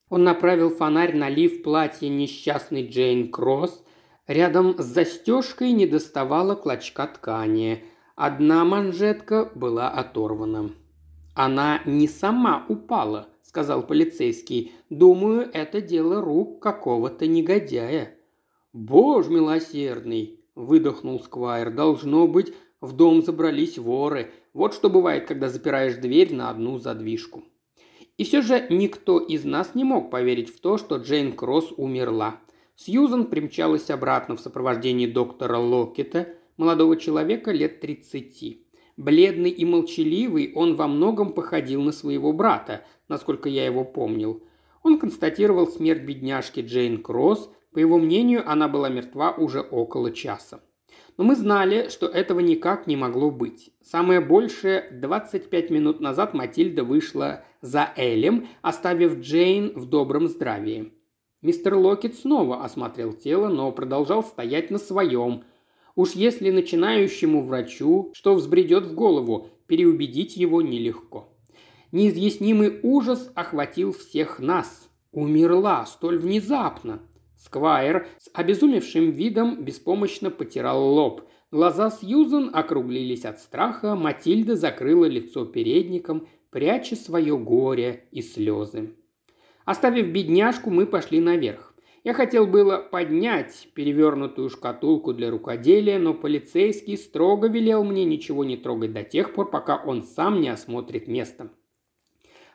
Он направил фонарь на лиф платья несчастной Джейн Кросс. Рядом с застежкой не доставала клочка ткани. Одна манжетка была оторвана. «Она не сама упала», — сказал полицейский. «Думаю, это дело рук какого-то негодяя». «Боже милосердный!» – выдохнул Сквайр. «Должно быть, в дом забрались воры. Вот что бывает, когда запираешь дверь на одну задвижку». И все же никто из нас не мог поверить в то, что Джейн Кросс умерла. Сьюзан примчалась обратно в сопровождении доктора Локета, молодого человека лет тридцати. Бледный и молчаливый, он во многом походил на своего брата, насколько я его помнил. Он констатировал смерть бедняжки Джейн Кросс, по его мнению, она была мертва уже около часа. Но мы знали, что этого никак не могло быть. Самое большее, 25 минут назад Матильда вышла за Элем, оставив Джейн в добром здравии. Мистер Локет снова осмотрел тело, но продолжал стоять на своем. Уж если начинающему врачу, что взбредет в голову, переубедить его нелегко. Неизъяснимый ужас охватил всех нас. Умерла столь внезапно. Сквайр с обезумевшим видом беспомощно потирал лоб. Глаза Сьюзан округлились от страха, Матильда закрыла лицо передником, пряча свое горе и слезы. Оставив бедняжку, мы пошли наверх. Я хотел было поднять перевернутую шкатулку для рукоделия, но полицейский строго велел мне ничего не трогать до тех пор, пока он сам не осмотрит место.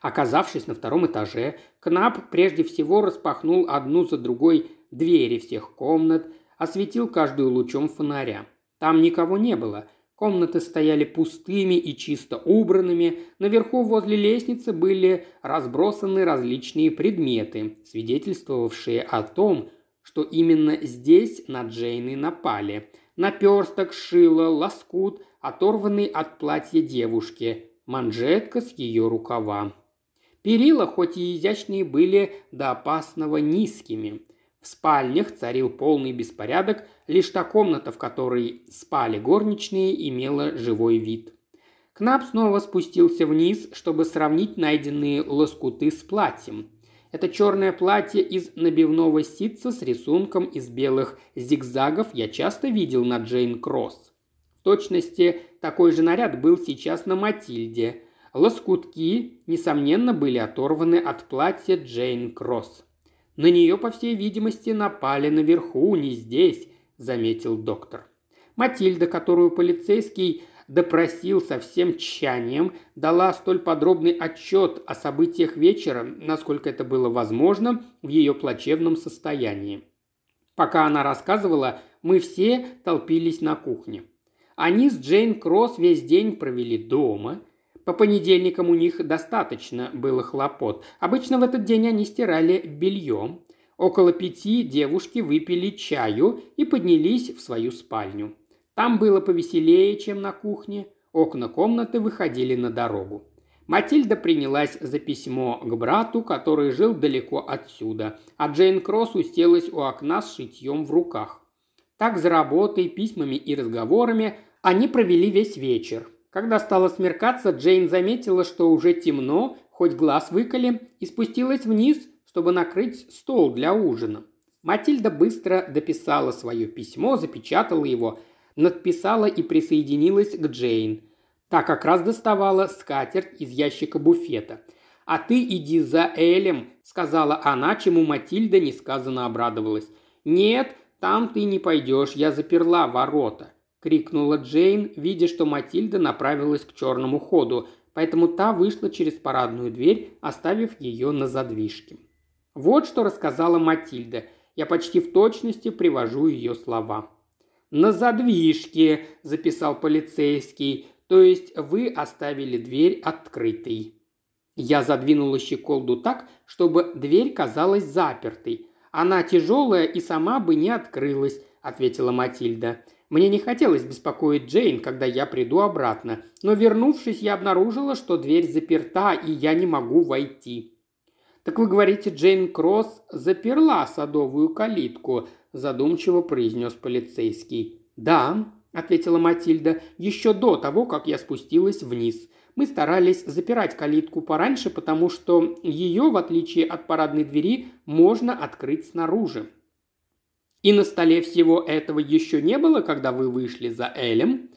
Оказавшись на втором этаже, Кнап прежде всего распахнул одну за другой двери всех комнат, осветил каждую лучом фонаря. Там никого не было. Комнаты стояли пустыми и чисто убранными. Наверху возле лестницы были разбросаны различные предметы, свидетельствовавшие о том, что именно здесь на Джейны напали. Наперсток, шило, лоскут, оторванный от платья девушки, манжетка с ее рукава. Перила, хоть и изящные, были до опасного низкими. В спальнях царил полный беспорядок, лишь та комната, в которой спали горничные, имела живой вид. Кнап снова спустился вниз, чтобы сравнить найденные лоскуты с платьем. Это черное платье из набивного ситца с рисунком из белых зигзагов я часто видел на Джейн Кросс. В точности такой же наряд был сейчас на Матильде. Лоскутки, несомненно, были оторваны от платья Джейн Кросс. На нее, по всей видимости, напали наверху, не здесь», – заметил доктор. Матильда, которую полицейский допросил со всем тщанием, дала столь подробный отчет о событиях вечера, насколько это было возможно в ее плачевном состоянии. Пока она рассказывала, мы все толпились на кухне. Они с Джейн Кросс весь день провели дома – по понедельникам у них достаточно было хлопот. Обычно в этот день они стирали белье. Около пяти девушки выпили чаю и поднялись в свою спальню. Там было повеселее, чем на кухне. Окна комнаты выходили на дорогу. Матильда принялась за письмо к брату, который жил далеко отсюда, а Джейн Кросс уселась у окна с шитьем в руках. Так за работой, письмами и разговорами они провели весь вечер. Когда стало смеркаться, Джейн заметила, что уже темно, хоть глаз выколи, и спустилась вниз, чтобы накрыть стол для ужина. Матильда быстро дописала свое письмо, запечатала его, надписала и присоединилась к Джейн. Та как раз доставала скатерть из ящика буфета. «А ты иди за Элем», — сказала она, чему Матильда несказанно обрадовалась. «Нет, там ты не пойдешь, я заперла ворота». – крикнула Джейн, видя, что Матильда направилась к черному ходу, поэтому та вышла через парадную дверь, оставив ее на задвижке. Вот что рассказала Матильда. Я почти в точности привожу ее слова. «На задвижке», – записал полицейский, – «то есть вы оставили дверь открытой». Я задвинула щеколду так, чтобы дверь казалась запертой. «Она тяжелая и сама бы не открылась», – ответила Матильда. Мне не хотелось беспокоить Джейн, когда я приду обратно, но вернувшись, я обнаружила, что дверь заперта, и я не могу войти. «Так вы говорите, Джейн Кросс заперла садовую калитку», – задумчиво произнес полицейский. «Да», – ответила Матильда, – «еще до того, как я спустилась вниз. Мы старались запирать калитку пораньше, потому что ее, в отличие от парадной двери, можно открыть снаружи. «И на столе всего этого еще не было, когда вы вышли за Элем?»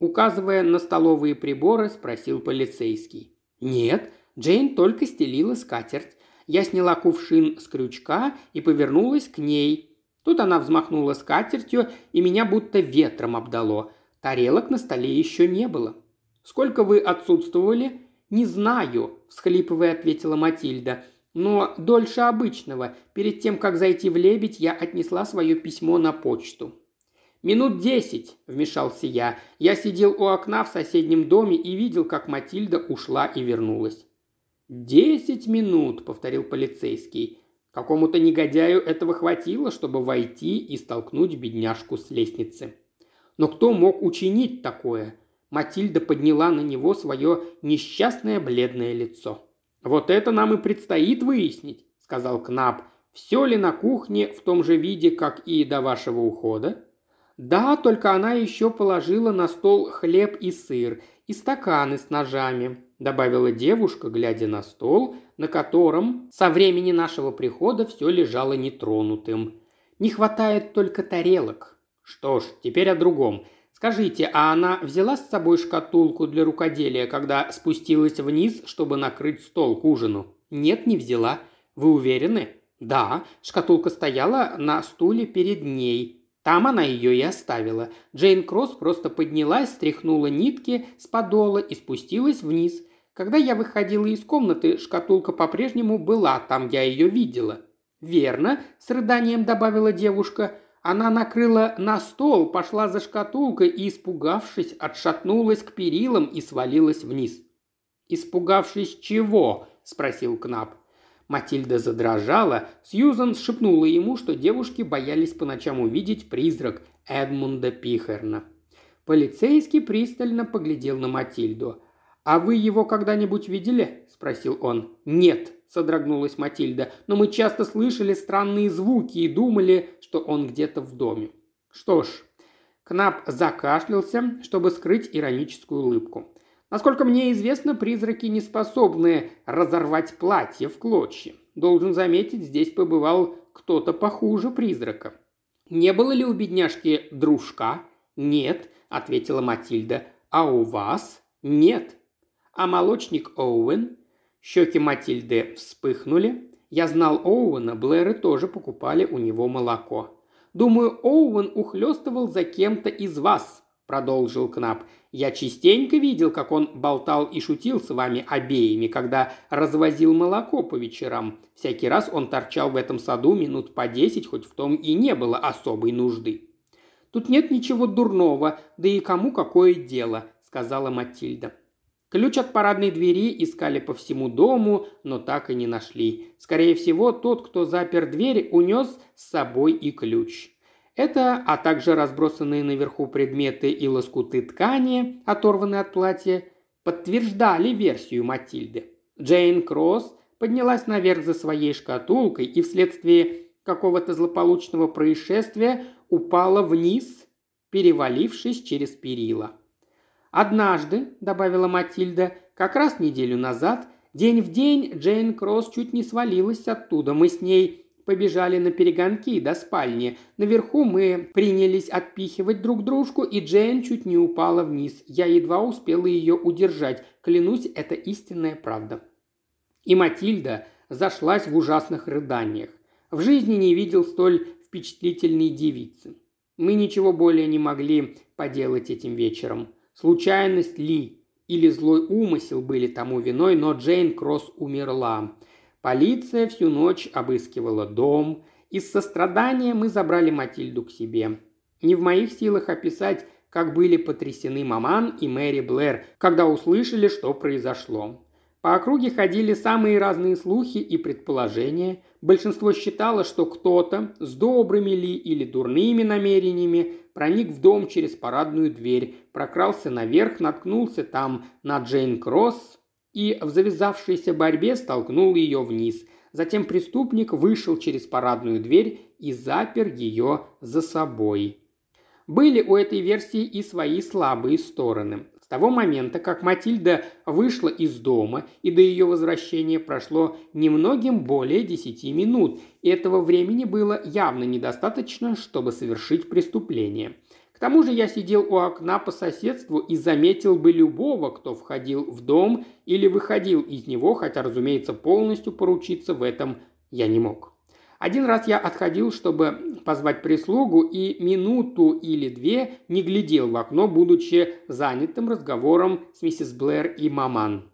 Указывая на столовые приборы, спросил полицейский. «Нет, Джейн только стелила скатерть. Я сняла кувшин с крючка и повернулась к ней. Тут она взмахнула скатертью, и меня будто ветром обдало. Тарелок на столе еще не было. «Сколько вы отсутствовали?» «Не знаю», – всхлипывая ответила Матильда. «Но дольше обычного. Перед тем, как зайти в лебедь, я отнесла свое письмо на почту». «Минут десять», – вмешался я. Я сидел у окна в соседнем доме и видел, как Матильда ушла и вернулась. «Десять минут», – повторил полицейский. Какому-то негодяю этого хватило, чтобы войти и столкнуть бедняжку с лестницы. Но кто мог учинить такое? Матильда подняла на него свое несчастное бледное лицо. «Вот это нам и предстоит выяснить», – сказал Кнап. «Все ли на кухне в том же виде, как и до вашего ухода?» «Да, только она еще положила на стол хлеб и сыр, и стаканы с ножами», – добавила девушка, глядя на стол, на котором со времени нашего прихода все лежало нетронутым. «Не хватает только тарелок». «Что ж, теперь о другом. Скажите, а она взяла с собой шкатулку для рукоделия, когда спустилась вниз, чтобы накрыть стол к ужину?» «Нет, не взяла. Вы уверены?» «Да, шкатулка стояла на стуле перед ней. Там она ее и оставила. Джейн Кросс просто поднялась, стряхнула нитки с подола и спустилась вниз. Когда я выходила из комнаты, шкатулка по-прежнему была там, я ее видела. «Верно», – с рыданием добавила девушка. Она накрыла на стол, пошла за шкатулкой и, испугавшись, отшатнулась к перилам и свалилась вниз. «Испугавшись чего?» – спросил Кнап. Матильда задрожала, Сьюзан шепнула ему, что девушки боялись по ночам увидеть призрак Эдмунда Пихерна. Полицейский пристально поглядел на Матильду. «А вы его когда-нибудь видели?» – спросил он. «Нет», – содрогнулась Матильда, – «но мы часто слышали странные звуки и думали, что он где-то в доме». «Что ж», Кнап закашлялся, чтобы скрыть ироническую улыбку. Насколько мне известно, призраки не способны разорвать платье в клочья. Должен заметить, здесь побывал кто-то похуже призрака. Не было ли у бедняжки дружка? Нет, ответила Матильда. А у вас? Нет. А молочник Оуэн? Щеки Матильды вспыхнули. Я знал Оуэна, Блэры тоже покупали у него молоко. Думаю, Оуэн ухлёстывал за кем-то из вас, продолжил Кнап. Я частенько видел, как он болтал и шутил с вами обеими, когда развозил молоко по вечерам. Всякий раз он торчал в этом саду минут по десять, хоть в том и не было особой нужды. «Тут нет ничего дурного, да и кому какое дело», – сказала Матильда. Ключ от парадной двери искали по всему дому, но так и не нашли. Скорее всего, тот, кто запер дверь, унес с собой и ключ. Это, а также разбросанные наверху предметы и лоскуты ткани, оторванные от платья, подтверждали версию Матильды. Джейн Кросс поднялась наверх за своей шкатулкой и вследствие какого-то злополучного происшествия упала вниз, перевалившись через перила. «Однажды», — добавила Матильда, — «как раз неделю назад, день в день Джейн Кросс чуть не свалилась оттуда. Мы с ней побежали на перегонки до спальни. Наверху мы принялись отпихивать друг дружку, и Джейн чуть не упала вниз. Я едва успела ее удержать. Клянусь, это истинная правда. И Матильда зашлась в ужасных рыданиях. В жизни не видел столь впечатлительной девицы. Мы ничего более не могли поделать этим вечером. Случайность ли или злой умысел были тому виной, но Джейн Кросс умерла. Полиция всю ночь обыскивала дом. Из сострадания мы забрали Матильду к себе. Не в моих силах описать, как были потрясены Маман и Мэри Блэр, когда услышали, что произошло. По округе ходили самые разные слухи и предположения. Большинство считало, что кто-то с добрыми ли или дурными намерениями проник в дом через парадную дверь, прокрался наверх, наткнулся там на Джейн Кросс, и в завязавшейся борьбе столкнул ее вниз. Затем преступник вышел через парадную дверь и запер ее за собой. Были у этой версии и свои слабые стороны. С того момента, как Матильда вышла из дома и до ее возвращения прошло немногим более десяти минут, и этого времени было явно недостаточно, чтобы совершить преступление. К тому же я сидел у окна по соседству и заметил бы любого, кто входил в дом или выходил из него, хотя, разумеется, полностью поручиться в этом я не мог. Один раз я отходил, чтобы позвать прислугу, и минуту или две не глядел в окно, будучи занятым разговором с миссис Блэр и маман.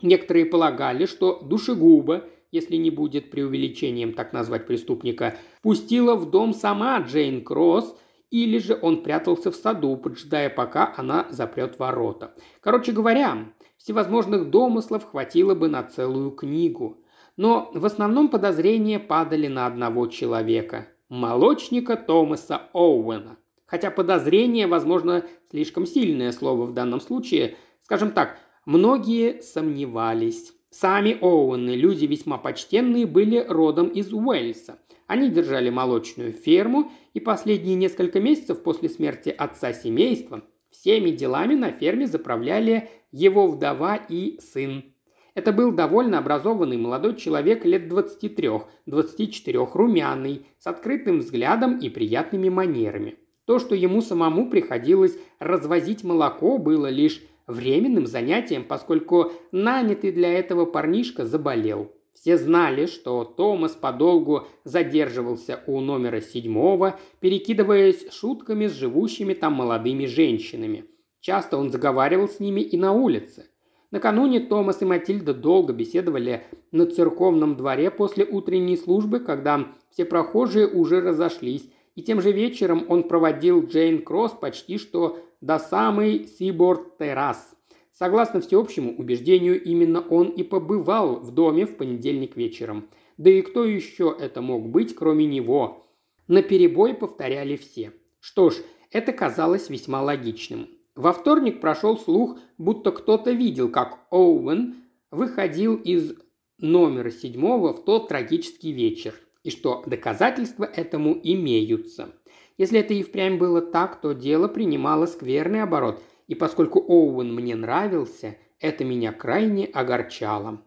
Некоторые полагали, что душегуба, если не будет преувеличением так назвать преступника, пустила в дом сама Джейн Кросс, или же он прятался в саду, поджидая, пока она запрет ворота. Короче говоря, всевозможных домыслов хватило бы на целую книгу – но в основном подозрения падали на одного человека – молочника Томаса Оуэна. Хотя подозрение, возможно, слишком сильное слово в данном случае. Скажем так, многие сомневались. Сами Оуэны, люди весьма почтенные, были родом из Уэльса. Они держали молочную ферму, и последние несколько месяцев после смерти отца семейства всеми делами на ферме заправляли его вдова и сын. Это был довольно образованный молодой человек лет 23-24, румяный, с открытым взглядом и приятными манерами. То, что ему самому приходилось развозить молоко, было лишь временным занятием, поскольку нанятый для этого парнишка заболел. Все знали, что Томас подолгу задерживался у номера седьмого, перекидываясь шутками с живущими там молодыми женщинами. Часто он заговаривал с ними и на улице – Накануне Томас и Матильда долго беседовали на церковном дворе после утренней службы, когда все прохожие уже разошлись, и тем же вечером он проводил Джейн Кросс почти что до самой Сиборд-террас. Согласно всеобщему убеждению, именно он и побывал в доме в понедельник вечером. Да и кто еще это мог быть, кроме него? На перебой повторяли все. Что ж, это казалось весьма логичным. Во вторник прошел слух, будто кто-то видел, как Оуэн выходил из номера седьмого в тот трагический вечер, и что доказательства этому имеются. Если это и впрямь было так, то дело принимало скверный оборот, и поскольку Оуэн мне нравился, это меня крайне огорчало.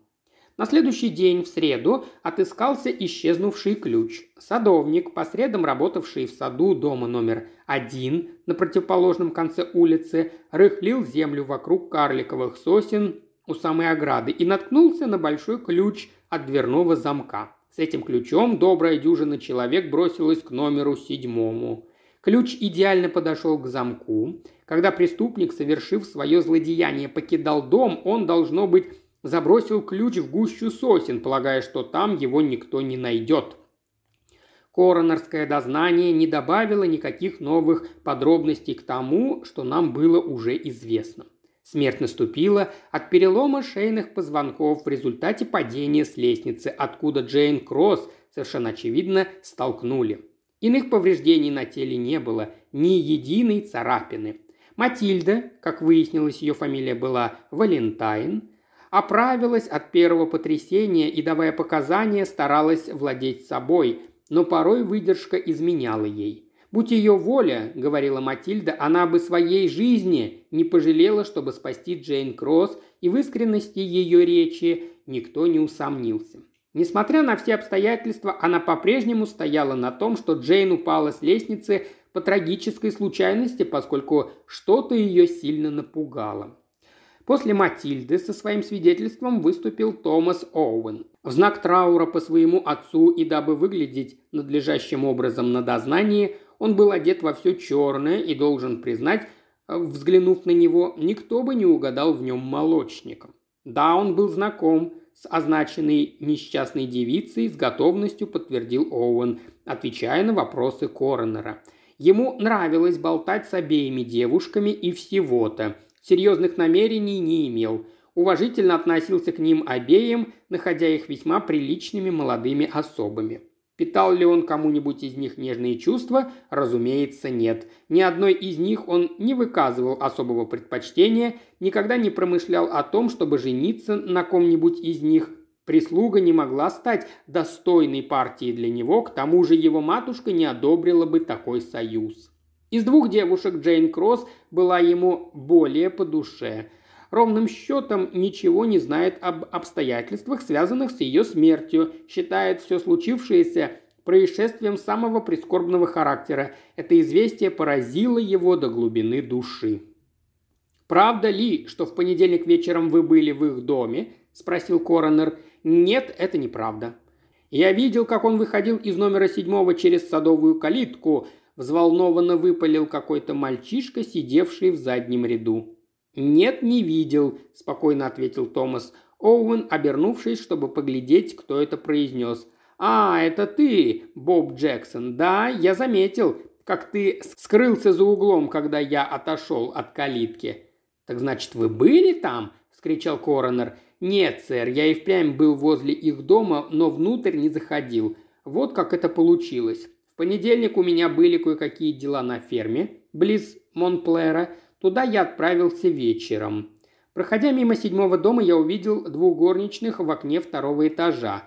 На следующий день, в среду, отыскался исчезнувший ключ. Садовник, по средам работавший в саду дома номер один на противоположном конце улицы, рыхлил землю вокруг карликовых сосен у самой ограды и наткнулся на большой ключ от дверного замка. С этим ключом добрая дюжина человек бросилась к номеру седьмому. Ключ идеально подошел к замку. Когда преступник, совершив свое злодеяние, покидал дом, он, должно быть, забросил ключ в гущу сосен, полагая, что там его никто не найдет. Коронерское дознание не добавило никаких новых подробностей к тому, что нам было уже известно. Смерть наступила от перелома шейных позвонков в результате падения с лестницы, откуда Джейн Кросс, совершенно очевидно, столкнули. Иных повреждений на теле не было, ни единой царапины. Матильда, как выяснилось, ее фамилия была Валентайн, оправилась от первого потрясения и, давая показания, старалась владеть собой, но порой выдержка изменяла ей. «Будь ее воля», — говорила Матильда, — «она бы своей жизни не пожалела, чтобы спасти Джейн Кросс, и в искренности ее речи никто не усомнился». Несмотря на все обстоятельства, она по-прежнему стояла на том, что Джейн упала с лестницы по трагической случайности, поскольку что-то ее сильно напугало. После Матильды со своим свидетельством выступил Томас Оуэн. В знак траура по своему отцу и дабы выглядеть надлежащим образом на дознании, он был одет во все черное и должен признать, взглянув на него, никто бы не угадал в нем молочника. Да, он был знаком с означенной несчастной девицей, с готовностью подтвердил Оуэн, отвечая на вопросы коронера. Ему нравилось болтать с обеими девушками и всего-то, серьезных намерений не имел. Уважительно относился к ним обеим, находя их весьма приличными молодыми особами. Питал ли он кому-нибудь из них нежные чувства? Разумеется, нет. Ни одной из них он не выказывал особого предпочтения, никогда не промышлял о том, чтобы жениться на ком-нибудь из них. Прислуга не могла стать достойной партией для него, к тому же его матушка не одобрила бы такой союз. Из двух девушек Джейн Кросс была ему более по душе. Ровным счетом ничего не знает об обстоятельствах, связанных с ее смертью, считает все случившееся происшествием самого прискорбного характера. Это известие поразило его до глубины души. «Правда ли, что в понедельник вечером вы были в их доме?» – спросил коронер. «Нет, это неправда. Я видел, как он выходил из номера седьмого через садовую калитку», – взволнованно выпалил какой-то мальчишка, сидевший в заднем ряду. «Нет, не видел», – спокойно ответил Томас. Оуэн, обернувшись, чтобы поглядеть, кто это произнес. «А, это ты, Боб Джексон. Да, я заметил, как ты скрылся за углом, когда я отошел от калитки». «Так значит, вы были там?» – вскричал коронер. «Нет, сэр, я и впрямь был возле их дома, но внутрь не заходил. Вот как это получилось. В понедельник у меня были кое-какие дела на ферме, близ Монплера. Туда я отправился вечером. Проходя мимо седьмого дома, я увидел двух горничных в окне второго этажа.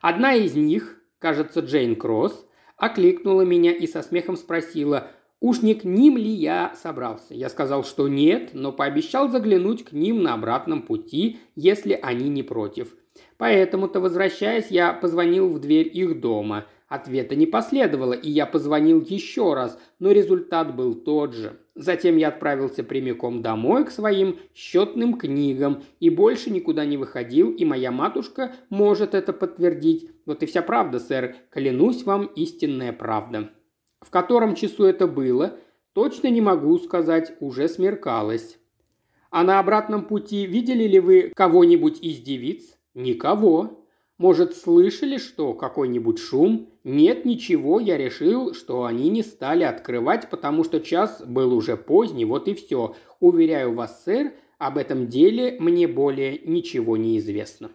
Одна из них, кажется, Джейн Кросс, окликнула меня и со смехом спросила – Уж не к ним ли я собрался? Я сказал, что нет, но пообещал заглянуть к ним на обратном пути, если они не против. Поэтому-то, возвращаясь, я позвонил в дверь их дома. Ответа не последовало, и я позвонил еще раз, но результат был тот же. Затем я отправился прямиком домой к своим счетным книгам и больше никуда не выходил, и моя матушка может это подтвердить. Вот и вся правда, сэр, клянусь вам истинная правда. В котором часу это было, точно не могу сказать, уже смеркалось. А на обратном пути видели ли вы кого-нибудь из девиц? Никого. Может, слышали что, какой-нибудь шум? Нет, ничего, я решил, что они не стали открывать, потому что час был уже поздний, вот и все. Уверяю вас, сэр, об этом деле мне более ничего не известно.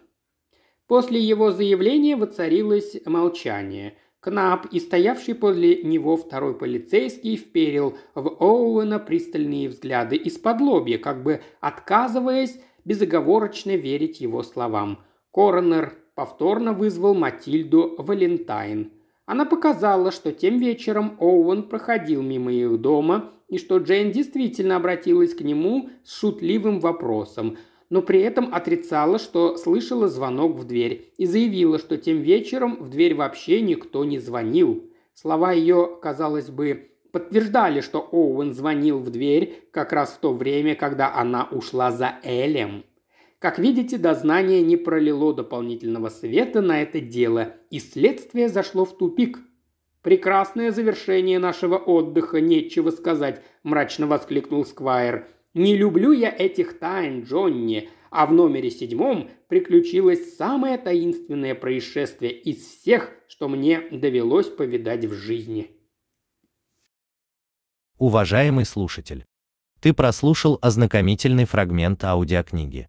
После его заявления воцарилось молчание – Кнап и стоявший подле него второй полицейский вперил в Оуэна пристальные взгляды из-под лобья, как бы отказываясь безоговорочно верить его словам. Коронер повторно вызвал Матильду Валентайн. Она показала, что тем вечером Оуэн проходил мимо их дома и что Джейн действительно обратилась к нему с шутливым вопросом – но при этом отрицала, что слышала звонок в дверь и заявила, что тем вечером в дверь вообще никто не звонил. Слова ее, казалось бы, подтверждали, что Оуэн звонил в дверь как раз в то время, когда она ушла за Элем. Как видите, дознание не пролило дополнительного света на это дело, и следствие зашло в тупик. «Прекрасное завершение нашего отдыха, нечего сказать», – мрачно воскликнул Сквайр – не люблю я этих тайн, Джонни, а в номере седьмом приключилось самое таинственное происшествие из всех, что мне довелось повидать в жизни.
Уважаемый слушатель, ты прослушал ознакомительный фрагмент аудиокниги.